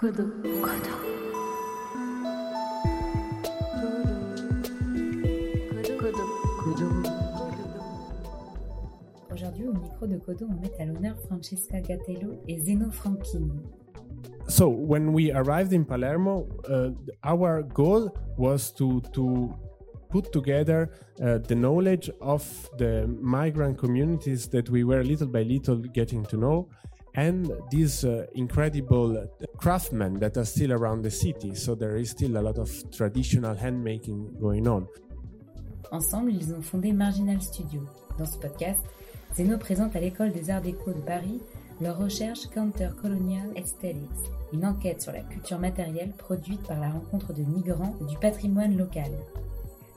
खुद खुद Aujourd'hui, au micro de Codo, on met à l'honneur Francesca Gattello et Zeno Franchini. So, when we arrived in Palermo, uh, our goal was to, to put together uh, the knowledge of the migrant communities that we were little by little getting to know and these uh, incredible craftsmen that are still around the city. So there is still a lot of traditional handmaking going on. Ensemble, ils ont fondé Marginal Studio. Dans ce podcast, Zeno présente à l'École des Arts Déco de Paris leur recherche Counter-Colonial Aesthetics, une enquête sur la culture matérielle produite par la rencontre de migrants du patrimoine local.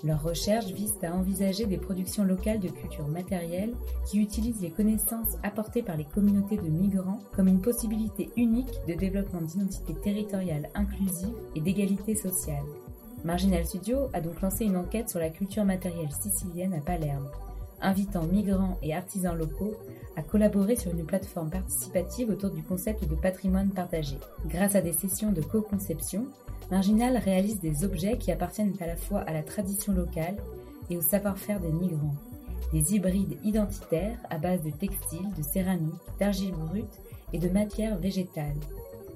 Leurs recherches visent à envisager des productions locales de culture matérielle qui utilisent les connaissances apportées par les communautés de migrants comme une possibilité unique de développement d'identité territoriale inclusive et d'égalité sociale. Marginal Studio a donc lancé une enquête sur la culture matérielle sicilienne à Palerme, invitant migrants et artisans locaux collaborer sur une plateforme participative autour du concept de patrimoine partagé. Grâce à des sessions de co-conception, Marginal réalise des objets qui appartiennent à la fois à la tradition locale et au savoir-faire des migrants. Des hybrides identitaires à base de textiles, de céramique, d'argile brute et de matières végétales.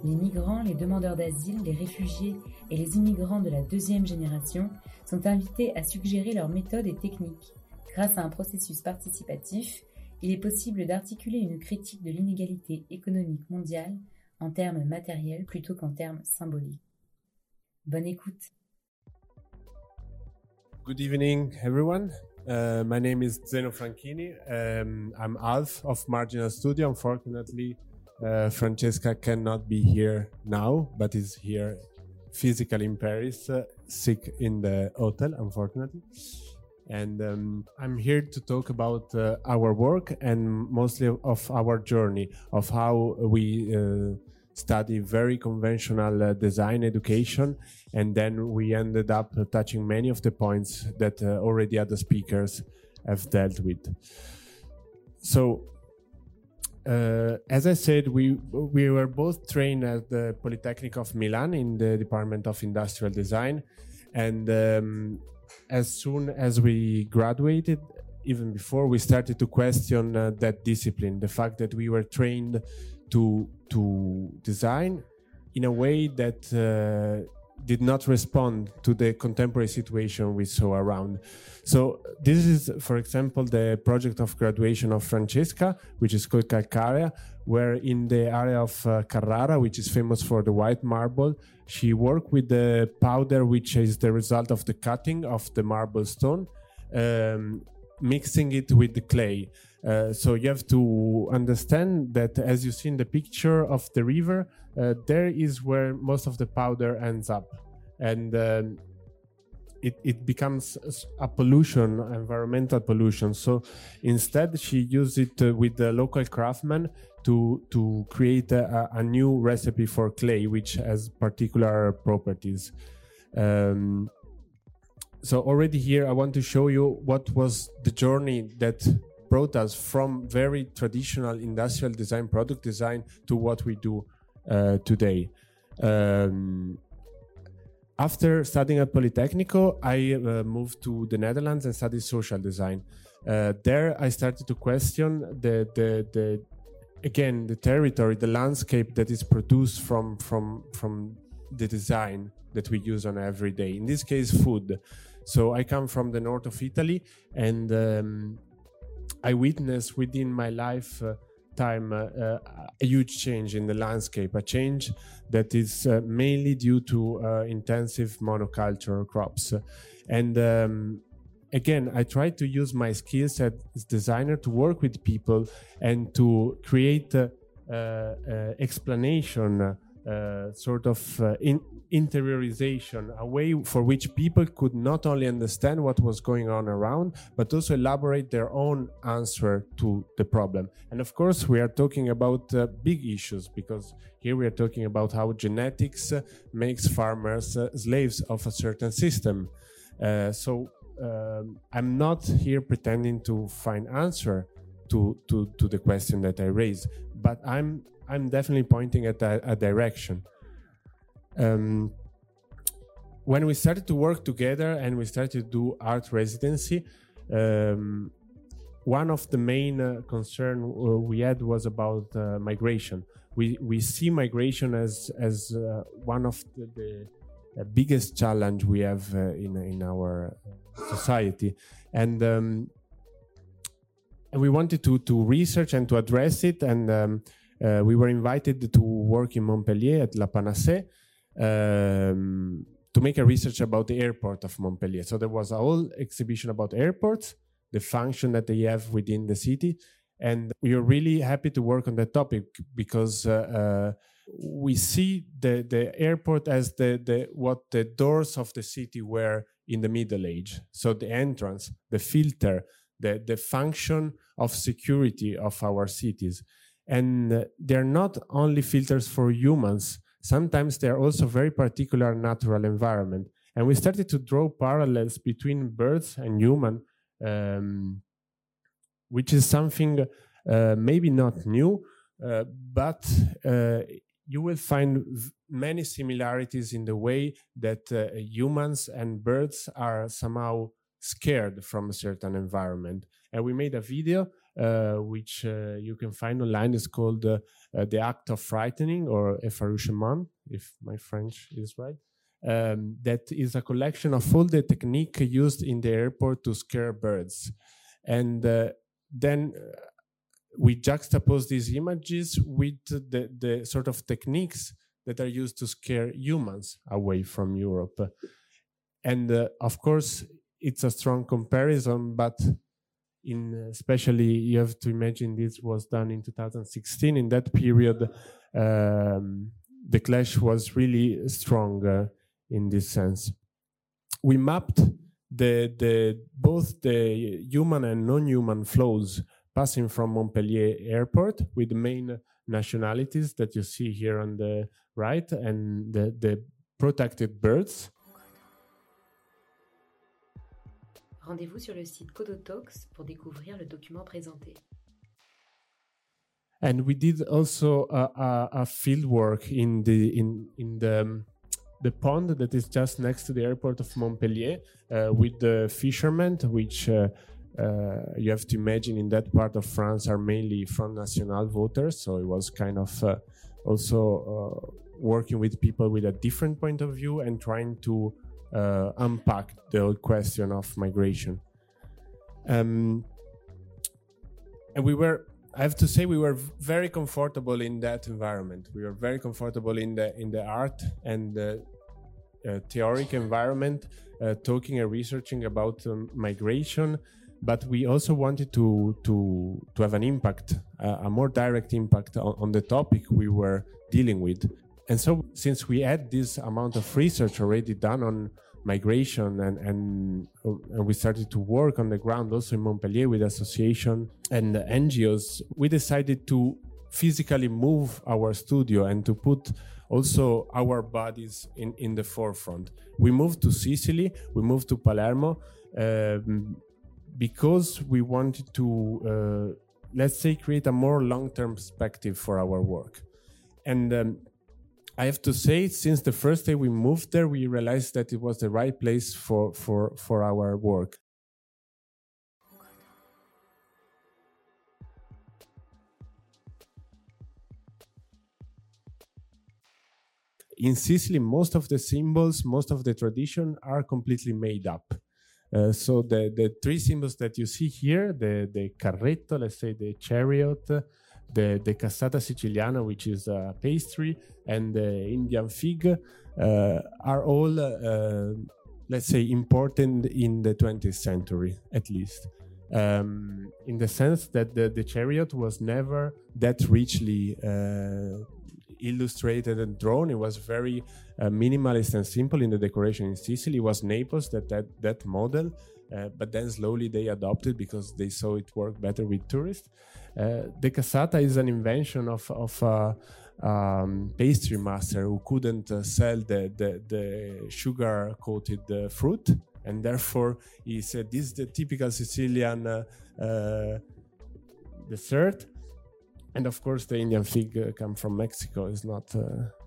Les migrants, les demandeurs d'asile, les réfugiés et les immigrants de la deuxième génération sont invités à suggérer leurs méthodes et techniques. Grâce à un processus participatif, il est possible d'articuler une critique de l'inégalité économique mondiale en termes matériels plutôt qu'en termes symboliques. Bonne écoute. Good evening, everyone. Uh, my name is Zeno Franchini. Um, I'm Alf of Marginal Studio. Unfortunately, uh, Francesca cannot be here now, but is here physically in Paris, uh, sick in the hotel, unfortunately. And um, I'm here to talk about uh, our work and mostly of our journey, of how we uh, study very conventional uh, design education. And then we ended up touching many of the points that uh, already other speakers have dealt with. So uh, as I said, we we were both trained at the Polytechnic of Milan in the Department of Industrial Design, and um, as soon as we graduated, even before, we started to question uh, that discipline, the fact that we were trained to to design in a way that uh, did not respond to the contemporary situation we saw around. So this is, for example, the project of graduation of Francesca, which is called Calcarea, where in the area of uh, Carrara, which is famous for the white marble, she worked with the powder, which is the result of the cutting of the marble stone, um, mixing it with the clay. Uh, so you have to understand that as you see in the picture of the river, uh, there is where most of the powder ends up, and um, it, it becomes a pollution, environmental pollution. So instead, she used it uh, with the local craftsmen to to create a, a, new recipe for clay, which has particular properties. Um, so already here, I want to show you what was the journey that brought us from very traditional industrial design, product design to what we do today. Um, after studying at Politecnico, I uh, moved to the Netherlands and studied social design. Uh, there, I started to question the, the, the again the territory, the landscape that is produced from from from the design that we use on every day. In this case, food. So I come from the north of Italy, and um, I witnessed within my life uh, time uh, uh, a huge change in the landscape, a change that is uh, mainly due to uh, intensive monoculture crops. And um, again, I try to use my skills as designer to work with people and to create uh, explanation uh, sort of uh, in interiorization, a way for which people could not only understand what was going on around, but also elaborate their own answer to the problem. And of course, we are talking about uh, big issues because here we are talking about how genetics uh, makes farmers uh, slaves of a certain system. So um, I'm not here pretending to find answer to, to, to the question that I raise, but I'm I'm definitely pointing at a, a direction. Um, when we started to work together and we started to do art residency, um, one of the main uh, concern uh, we had was about uh, migration. We we see migration as as uh, one of the, the uh, biggest challenge we have uh, in in our society, and um, and we wanted to to research and to address it. And um, we were invited to work in Montpellier at La Panacée. Um, to make a research about the airport of Montpellier. So there was a whole exhibition about airports, the function that they have within the city. And we are really happy to work on that topic because uh, uh, we see the, the airport as the, the what the doors of the city were in the Middle Age. So the entrance, the filter, the, the function of security of our cities. And they're not only filters for humans, sometimes they're also very particular natural environment. And we started to draw parallels between birds and human, um, which is something uh, maybe not new, uh, but uh, you will find many similarities in the way that uh, humans and birds are somehow scared from a certain environment. And we made a video which uh, you can find online. It's called uh, The Act of Frightening or Effarouchement, if my French is right. Um, that is a collection of all the technique used in the airport to scare birds. And uh, then we juxtapose these images with the, the sort of techniques that are used to scare humans away from Europe. And uh, of course, it's a strong comparison, but in especially you have to imagine this was done in 2016 in that period um, the clash was really strong uh, in this sense. We mapped the the both the human and non-human flows passing from Montpellier airport with the main nationalities that you see here on the right and the, the protected birds Rendez-vous sur le site Codotalks pour découvrir le document présenté. And we did also a, a, a field work in the in in the the pond that is just next to the airport of Montpellier uh, with the fishermen, which uh, uh, you have to imagine in that part of France are mainly Front National voters. So it was kind of uh, also uh, working with people with a different point of view and trying to uh, unpack the whole question of migration. Um, and we were, I have to say, we were very comfortable in that environment. We were very comfortable in the in the art and the uh, theoric environment, uh, talking and researching about um, migration. But we also wanted to to to have an impact, uh, a more direct impact on, on the topic we were dealing with. And so, since we had this amount of research already done on migration and, and, and we started to work on the ground also in Montpellier with association and NGOs, we decided to physically move our studio and to put also our bodies in, in the forefront. We moved to Sicily, we moved to Palermo um, because we wanted to, uh, let's say, create a more long term perspective for our work. And um, I have to say, since the first day we moved there, we realized that it was the right place for, for, for our work. In Sicily, most of the symbols, most of the tradition are completely made up. Uh, so the, the three symbols that you see here, the, the carretto, let's say the chariot, the, the cassata siciliana, which is a pastry, and the Indian fig uh, are all, uh, let's say, important in the 20th century at least. Um, in the sense that the, the, chariot was never that richly uh, illustrated and drawn. It was very uh, minimalist and simple in the decoration in Sicily. It was Naples that that, that model, uh, but then slowly they adopted because they saw it work better with tourists. Uh, the cassata is an invention of, of a um, pastry master who couldn't uh, sell the, the, the sugar coated uh, fruit. And therefore, he said, This is the typical Sicilian uh, uh, dessert. and of course, the Indian fig uh, come from Mexico. it's not, uh,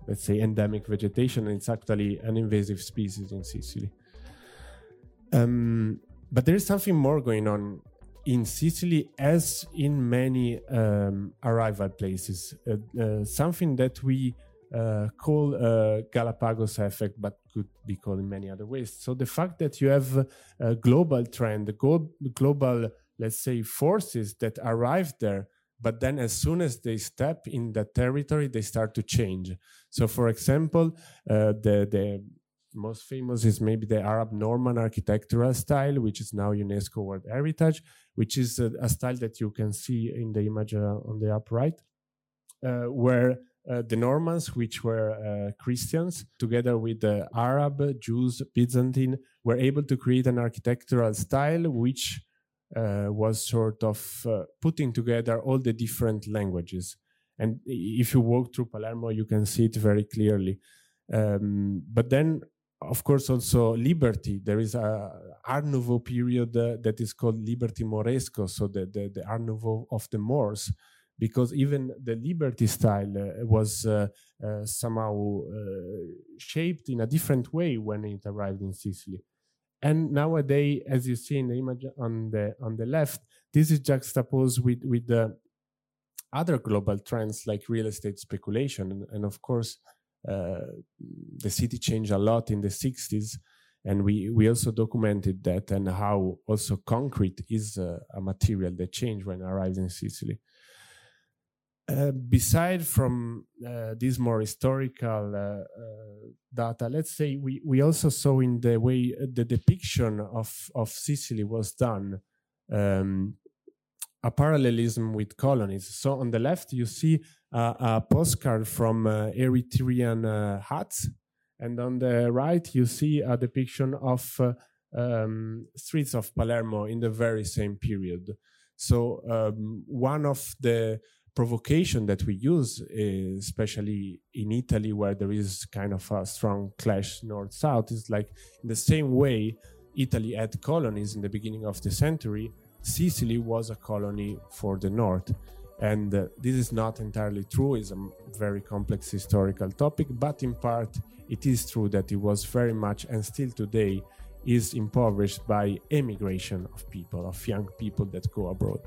let's say, endemic vegetation. It's actually an invasive species in Sicily. Um, but there is something more going on in Sicily, as in many um, arrival places. Uh, uh, something that we uh, call Galapagos effect, but could be called in many other ways. So the fact that you have a global trend, global, let's say, forces that arrive there but then as soon as they step in that territory they start to change so for example uh, the the most famous is maybe the arab norman architectural style which is now unesco world heritage which is a, a style that you can see in the image uh, on the upright, uh, where uh, the Normans, which were Christians, together with the Arab, Jews, Byzantine, were able to create an architectural style which uh, was sort of uh, putting together all the different languages. And if you walk through Palermo, you can see it very clearly. Um, but then, of course, also liberty. There is a Art Nouveau period uh, that is called Liberty Moresco, so the, the, the Art Nouveau of the Moors, because even the liberty style uh, was uh, uh, somehow shaped in a different way when it arrived in Sicily. And nowadays, as you see in the image on the on the left, this is juxtaposed with with the other global trends like real estate speculation, and, and of course, uh, the city changed a lot in the 60s, and we we also documented that and how also concrete is a, a material that changed when arrived in Sicily. Uh, beside from uh, this more historical uh, uh, data, let's say we, we also saw in the way the depiction of, of Sicily was done um, a parallelism with colonies. So on the left, you see a postcard from Eritrean huts, and on the right, you see a depiction of um, streets of Palermo in the very same period. So um, one of the provocation that we use, especially in Italy, where there is kind of a strong clash north south, is like in the same way Italy had colonies in the beginning of the century, Sicily was a colony for the north. And uh, this is not entirely true, it's a very complex historical topic, but in part it is true that it was very much and still today is impoverished by emigration of people, of young people that go abroad.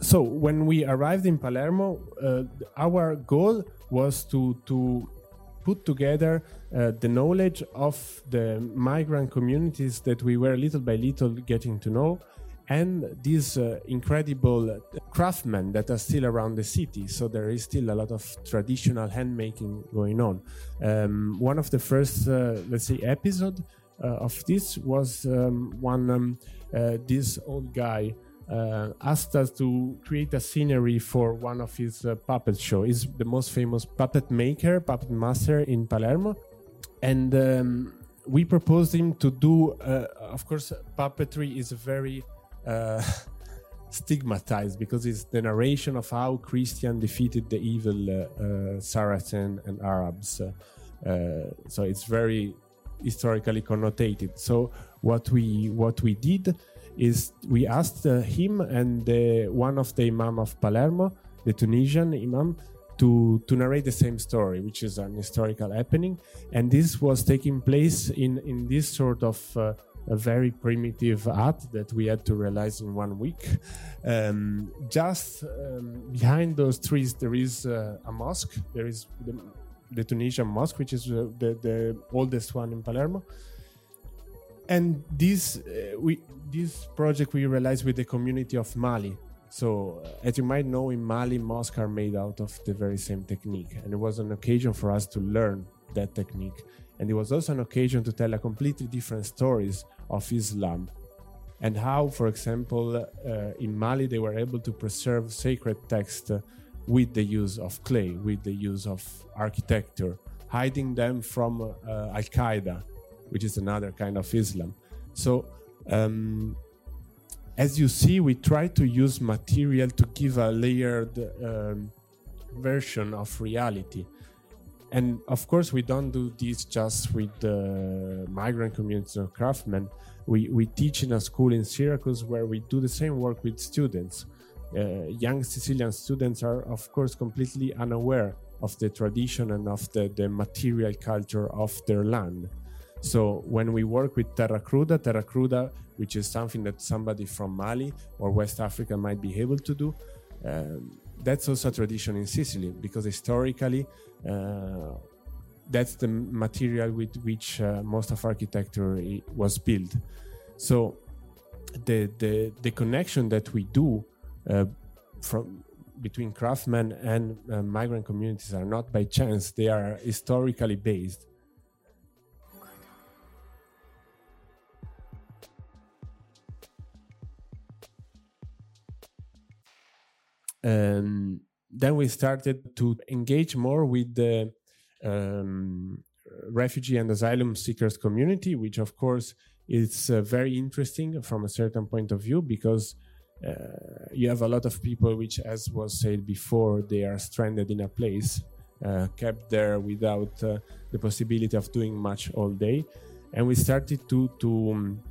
So when we arrived in Palermo, uh, our goal was to to put together uh, the knowledge of the migrant communities that we were little by little getting to know, and these uh, incredible craftsmen that are still around the city. So there is still a lot of traditional handmaking going on. Um, one of the first, uh, let's say, episode uh, of this was um, one um, uh, this old guy uh, asked us to create a scenery for one of his uh, puppet show. He's the most famous puppet maker, puppet master in Palermo, and um, we proposed him to do. Uh, of course, puppetry is very uh, stigmatized because it's the narration of how Christian defeated the evil uh, uh, Saracen and Arabs. so it's very historically connotated. So what we what we did is we asked him and the, one of the imam of Palermo, the Tunisian imam, to to narrate the same story, which is an historical happening, and this was taking place in in this sort of uh, a very primitive hut that we had to realize in one week. Um, just um, behind those trees, there is uh, a mosque. There is the, the Tunisian mosque, which is uh, the, the oldest one in Palermo and this uh, we this project we realized with the community of Mali. So, uh, as you might know, in Mali, mosques are made out of the very same technique, and it was an occasion for us to learn that technique. And it was also an occasion to tell a completely different stories of Islam and how, for example, uh, in Mali they were able to preserve sacred text uh, with the use of clay, with the use of architecture, hiding them from uh, Al Qaeda which is another kind of Islam. So, um, as you see, we try to use material to give a layered um, version of reality. And of course, we don't do this just with the migrant communities or craftsmen. We, we teach in a school in Syracuse where we do the same work with students. uh, young Sicilian students are, of course, completely unaware of the tradition and of the, the material culture of their land. So when we work with terra cruda, terra cruda, which is something that somebody from Mali or West Africa might be able to do, um, that's also a tradition in Sicily because historically that's the material with which uh, most of architecture was built. So the the the connection that we do uh, from between craftsmen and uh, migrant communities are not by chance; they are historically based. Um, then we started to engage more with the um, refugee and asylum seekers community, which of course is uh, very interesting from a certain point of view because uh, you have a lot of people which, as was said before, they are stranded in a place, uh, kept there without uh, the possibility of doing much all day, and we started to to um,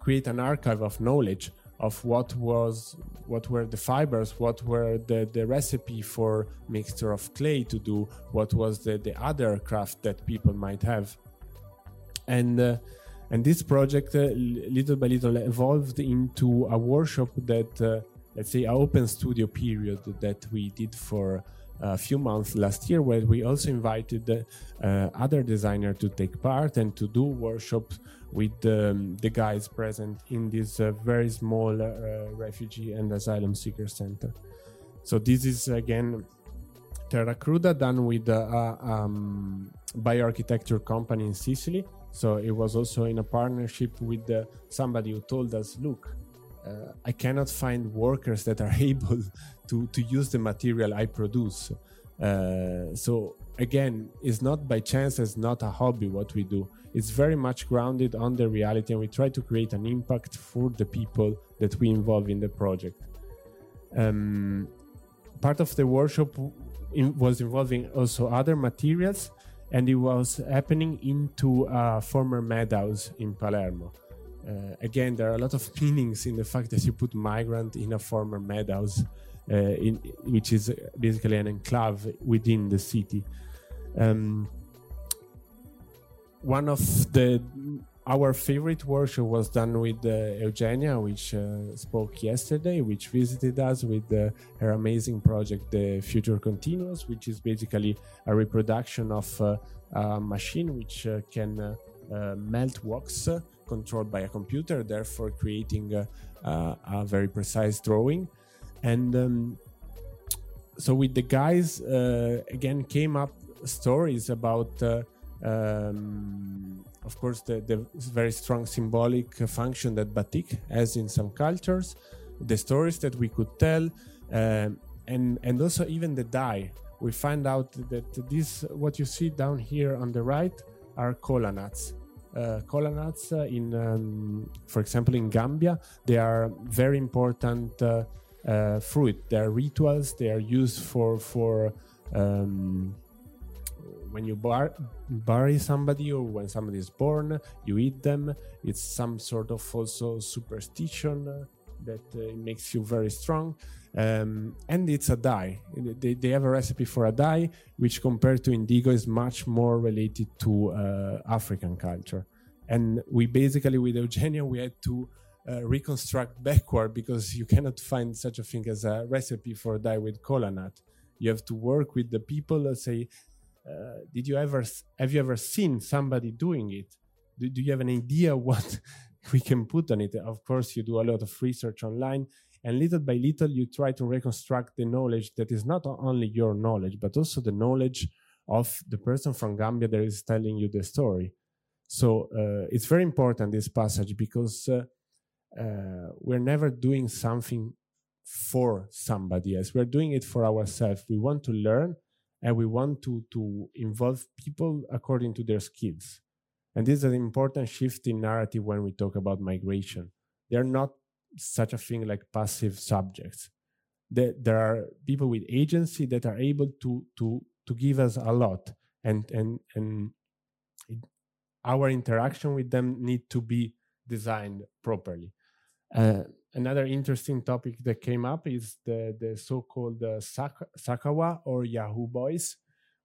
create an archive of knowledge of what was what were the fibers what were the, the recipe for mixture of clay to do what was the, the other craft that people might have. And uh, and this project uh, little by little evolved into a workshop that uh, let's say an open studio period that we did for a few months last year where we also invited uh, other designers to take part and to do workshops with um, the guys present in this uh, very small uh, refugee and asylum seeker center. So this is again Terra Cruda done with a um, bioarchitecture company in Sicily. So it was also in a partnership with uh, somebody who told us, look, uh, I cannot find workers that are able to, to use the material I produce. Uh, so again, it's not by chance, it's not a hobby what we do. It's very much grounded on the reality and we try to create an impact for the people that we involve in the project. Um, part of the workshop in, was involving also other materials and it was happening into a former madhouse in palermo. Uh, again there are a lot of meanings in the fact that you put migrant in a former madhouse uh, in, which is basically an enclave within the city um, one of the our favorite workshop was done with uh, Eugenia, which uh, spoke yesterday, which visited us with uh, her amazing project, The Future Continuous, which is basically a reproduction of uh, a machine which uh, can uh, melt wax controlled by a computer, therefore creating a very precise drawing. And um, so, with the guys, again, came up stories about um, of course, the, the, very strong symbolic function that batik has in some cultures, the stories that we could tell, um, and and also even the dye. We find out that this, what you see down here on the right, are kola nuts. Uh, kola nuts uh, in, um, for example, in Gambia, they are very important uh, uh fruit. They are rituals. They are used for for um, when you bar- bury somebody or when somebody is born, you eat them. It's some sort of also superstition that uh, makes you very strong. Um, and it's a dye. They, they have a recipe for a dye, which compared to indigo is much more related to uh, African culture. And we basically, with Eugenia, we had to uh, reconstruct backward because you cannot find such a thing as a recipe for dye with kola nut. You have to work with the people, uh, say, uh, did you ever have you ever seen somebody doing it? Do, do, you have an idea what we can put on it? Of course you do a lot of research online and little by little you try to reconstruct the knowledge that is not only your knowledge but also the knowledge of the person from gambia that is telling you the story. So uh, it's very important this passage because uh, uh we're never doing something for somebody else. We're doing it for ourselves. We want to learn and we want to to involve people according to their skills. And this is an important shift in narrative when we talk about migration. They're not such a thing like passive subjects. There, there are people with agency that are able to to to give us a lot and and and it, our interaction with them need to be designed properly uh, another interesting topic that came up is the, the so-called uh, Sak- Sakawa or Yahoo boys,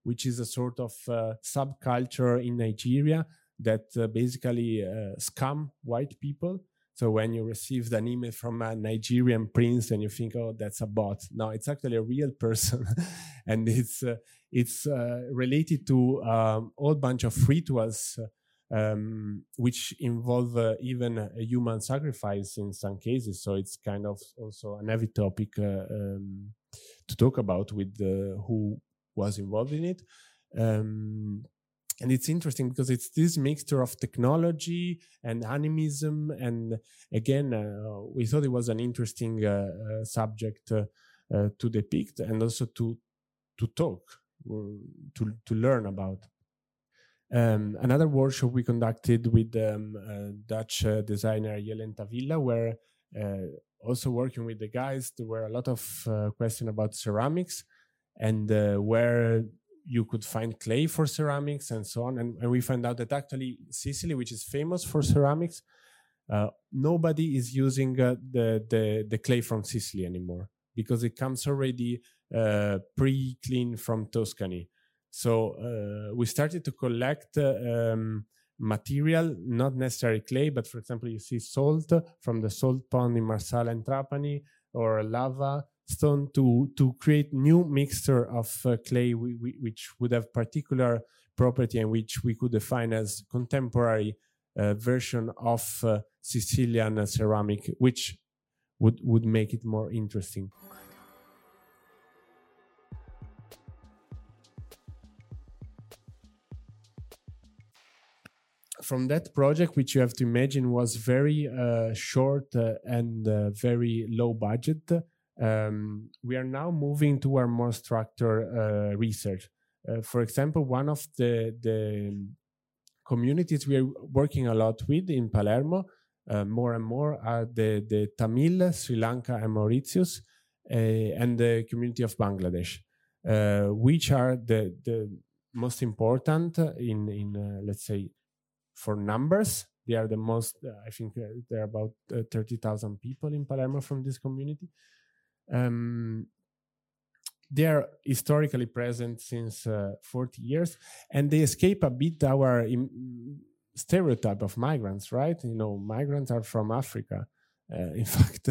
which is a sort of uh, subculture in Nigeria that uh, basically uh, scam white people. So when you receive an email from a Nigerian prince and you think, oh, that's a bot. No, it's actually a real person. and it's, it's related to um, a whole bunch of rituals um, which involve uh, even human sacrifice in some cases. So it's kind of also an heavy topic uh, um, to talk about with uh, who was involved in it. Um, and it's interesting because it's this mixture of technology and animism. And again, uh, we thought it was an interesting uh, subject to depict and also to to talk, to to learn about. Um, another workshop we conducted with um, uh, Dutch uh, designer Jelenta Villa, where uh, also working with the guys, there were a lot of uh, questions about ceramics and uh, where you could find clay for ceramics and so on. And, and, we found out that actually Sicily, which is famous for ceramics, uh, nobody is using the, the, the clay from Sicily anymore because it comes already pre-clean from Tuscany. So uh, we started to collect um, material, not necessarily clay, but for example, you see salt from the salt pond in Marsala and Trapani, or lava stone to to create new mixture of uh, clay we, we, which would have particular property and which we could define as contemporary uh, version of uh, Sicilian ceramic, which would would make it more interesting. From that project, which you have to imagine was very uh, short uh, and uh, very low budget, um, we are now moving to our more structured uh, research. Uh, for example, one of the, the communities we are working a lot with in Palermo, uh, more and more, are the, the Tamil, Sri Lanka, and Mauritius, and the community of Bangladesh, which are the, the most important in, in let's say, for numbers. They are the most, uh, I think uh, there are about uh, 30,000 people in Palermo from this community. Um, they are historically present since uh, 40 years and they escape a bit our Im- stereotype of migrants, right? You know, migrants are from Africa. Uh, in fact,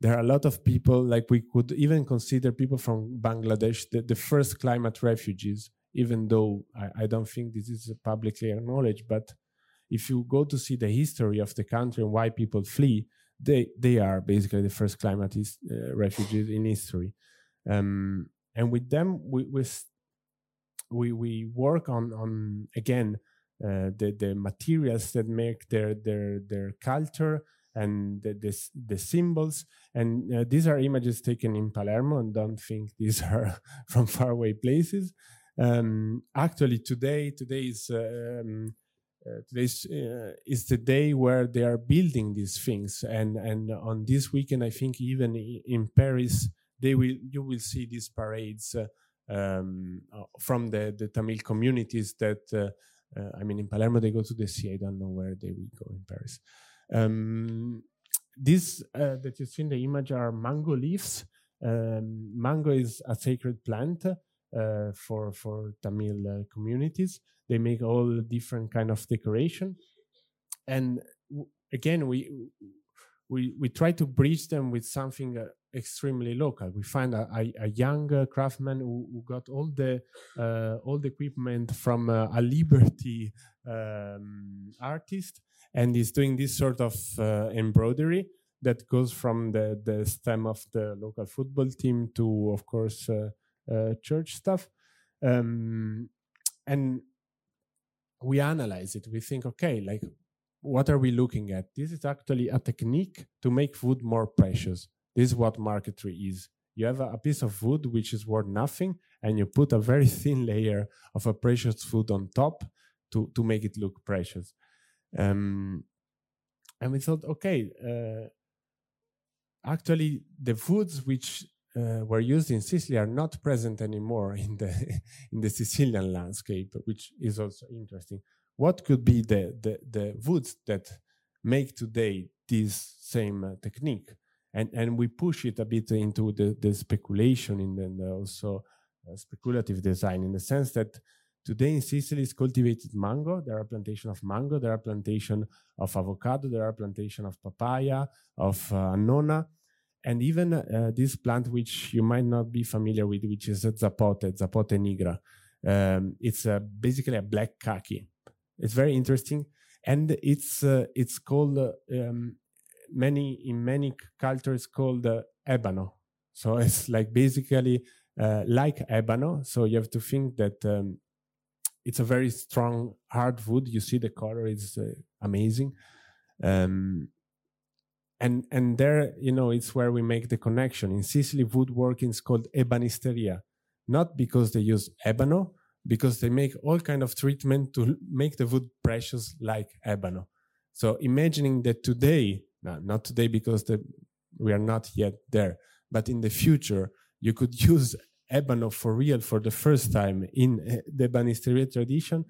there are a lot of people, like we could even consider people from Bangladesh the, the first climate refugees, even though I, I, don't think this is publicly acknowledged. But if you go to see the history of the country and why people flee, they they are basically the first climate is, uh, refugees in history. Um, and with them, we we we work on on again uh, the the materials that make their their their culture and the the, the symbols. And uh, these are images taken in Palermo, and don't think these are from faraway places. Um, actually, today today is. Um, uh, uh, is the day where they are building these things. And and on this weekend i think even in paris they will you will see these parades uh, um, uh, from the the tamil communities that uh, uh, i mean in palermo they go to the sea. I don't know where they will go in paris. Um, that you see in the image are mango leaves. Um, mango is a sacred plant for for tamil communities. They make all different kind of decoration. And again we we we try to bridge them with something uh, extremely local. We find a, a, a young uh, craftsman who, who, got all the uh, all the equipment from uh, a liberty um, artist and is doing this sort of uh, embroidery that goes from the the stem of the local football team to of course uh, church stuff um, and we analyze it. We think, okay, like, what are we looking at? This is actually a technique to make food more precious. This is what marquetry is. You have a, piece of wood which is worth nothing, and you put a very thin layer of a precious food on top to, to make it look precious. Um, and we thought, okay, uh, actually, the foods which uh, were used in Sicily are not present anymore in the in the Sicilian landscape, which is also interesting. What could be the the, the woods that make today this same uh, technique. And, and we push it a bit into the, the speculation in the, and also uh, speculative design in the sense that today in Sicily is cultivated mango. There are plantation of mango, there are plantation of avocado, there are plantation of papaya, of uh, and even uh, this plant which you might not be familiar with, which is zapote, zapote nigra. Um, it's uh, basically a black kaki. It's very interesting, and it's uh, it's called uh, um, many in many cultures called uh, ebano. So it's like basically uh, like ebano. So you have to think that um, it's a very strong hardwood. You see the color is amazing. And and there you know it's where we make the connection. In sicily woodworking is called ebanisteria not because they use ebano because they make all kind of treatment to make the wood precious like ebano. So imagining that today no, not today because the, we are not yet there but in the future you could use ebano for real for the first time in eh, the ebanisteria tradition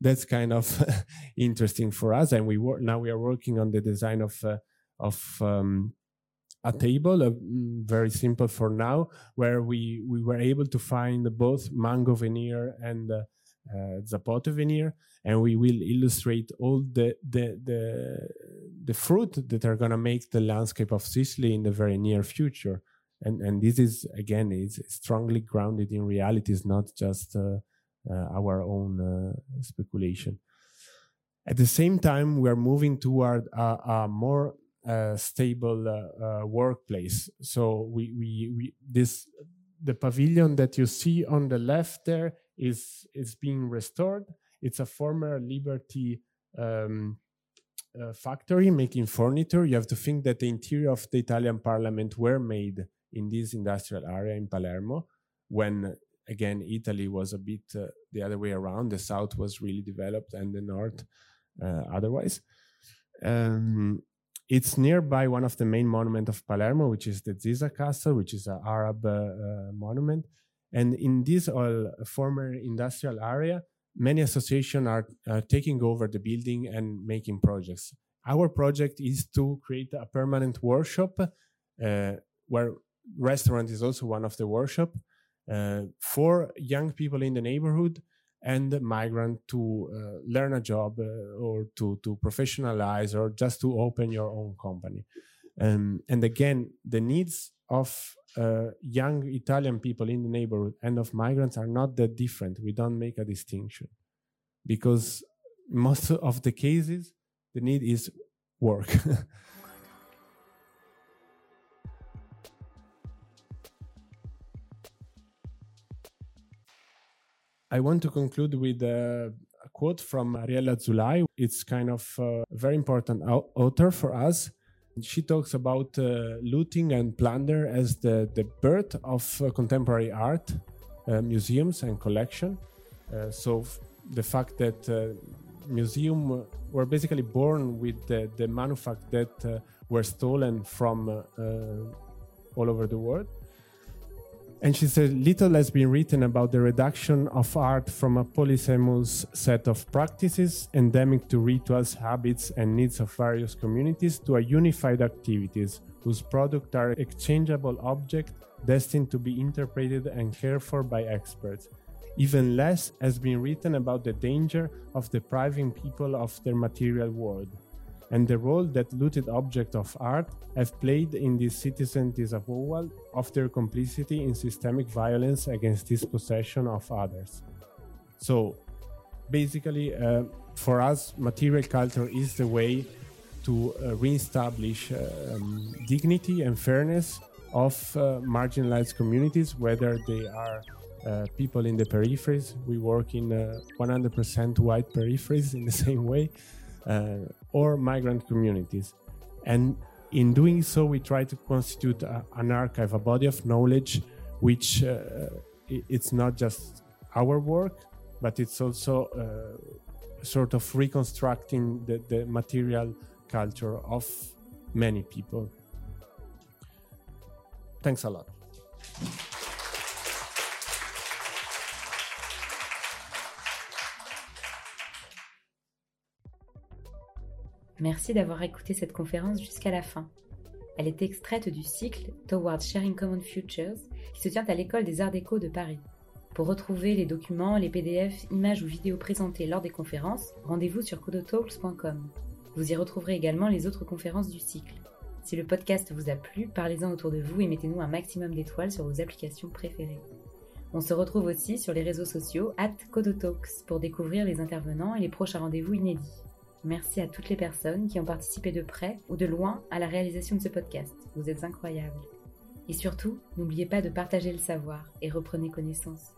that's kind of interesting for us. And we now we are working on the design of uh, of um, a table, uh, very simple for now, where we, we were able to find both mango veneer and uh, uh, zapote veneer, and we will illustrate all the the the, the fruit that are going to make the landscape of Sicily in the very near future. And and this is again is strongly grounded in reality. It's not just uh, uh, our own speculation. At the same time, we are moving toward a, a more stable uh, uh, workplace. So we, we, we this the pavilion that you see on the left there is is being restored. It's a former Liberty um, uh, factory making furniture. You have to think that the interior of the Italian Parliament were made in this industrial area in Palermo, when again Italy was a bit uh, the other way around. The south was really developed and the north uh, otherwise. Um, it's nearby one of the main monuments of Palermo, which is the Ziza Castle, which is an Arab uh, uh, monument. And in this uh, former industrial area, many associations are taking over the building and making projects. Our project is to create a permanent workshop uh, where restaurant is also one of the workshop uh, for young people in the neighborhood and migrant to uh, learn a job uh, or to, to professionalize or just to open your own company. Um, and again, the needs of uh, young Italian people in the neighborhood and of migrants are not that different. We don't make a distinction because most of the cases, the need is work. I want to conclude with a, a quote from Ariella Azoulay. It's kind of a very important author for us. She talks about uh, looting and plunder as the, the birth of uh, contemporary art, uh, museums, and collection. Uh, so, the fact that uh, museums were basically born with the, the manufactures that uh, were stolen from all over the world and she said, little has been written about the reduction of art from a polysemous set of practices endemic to rituals, habits, and needs of various communities to a unified activities whose products are exchangeable objects destined to be interpreted and cared for by experts. Even less has been written about the danger of depriving people of their material world and the role that looted objects of art have played in this citizen disavowal of their complicity in systemic violence against dispossession of others. So, basically, uh, for us, material culture is the way to uh, reestablish um, dignity and fairness of uh, marginalized communities, whether they are uh, people in the peripheries. We work in 100% uh, white peripheries in the same way uh, or migrant communities. And in doing so, we try to constitute a, an archive, a body of knowledge, which uh, it's not just our work, but it's also uh, sort of reconstructing the, the material culture of many people. Thanks a lot. Merci d'avoir écouté cette conférence jusqu'à la fin. Elle est extraite du cycle Towards Sharing Common Futures qui se tient à l'école des Arts Déco de Paris. Pour retrouver les documents, les PDF, images ou vidéos présentés lors des conférences, rendez-vous sur codotalks.com. Vous y retrouverez également les autres conférences du cycle. Si le podcast vous a plu, parlez-en autour de vous et mettez-nous un maximum d'étoiles sur vos applications préférées. On se retrouve aussi sur les réseaux sociaux at Codotalks pour découvrir les intervenants et les prochains rendez-vous inédits. Merci à toutes les personnes qui ont participé de près ou de loin à la réalisation de ce podcast. Vous êtes incroyables. Et surtout, n'oubliez pas de partager le savoir et reprenez connaissance.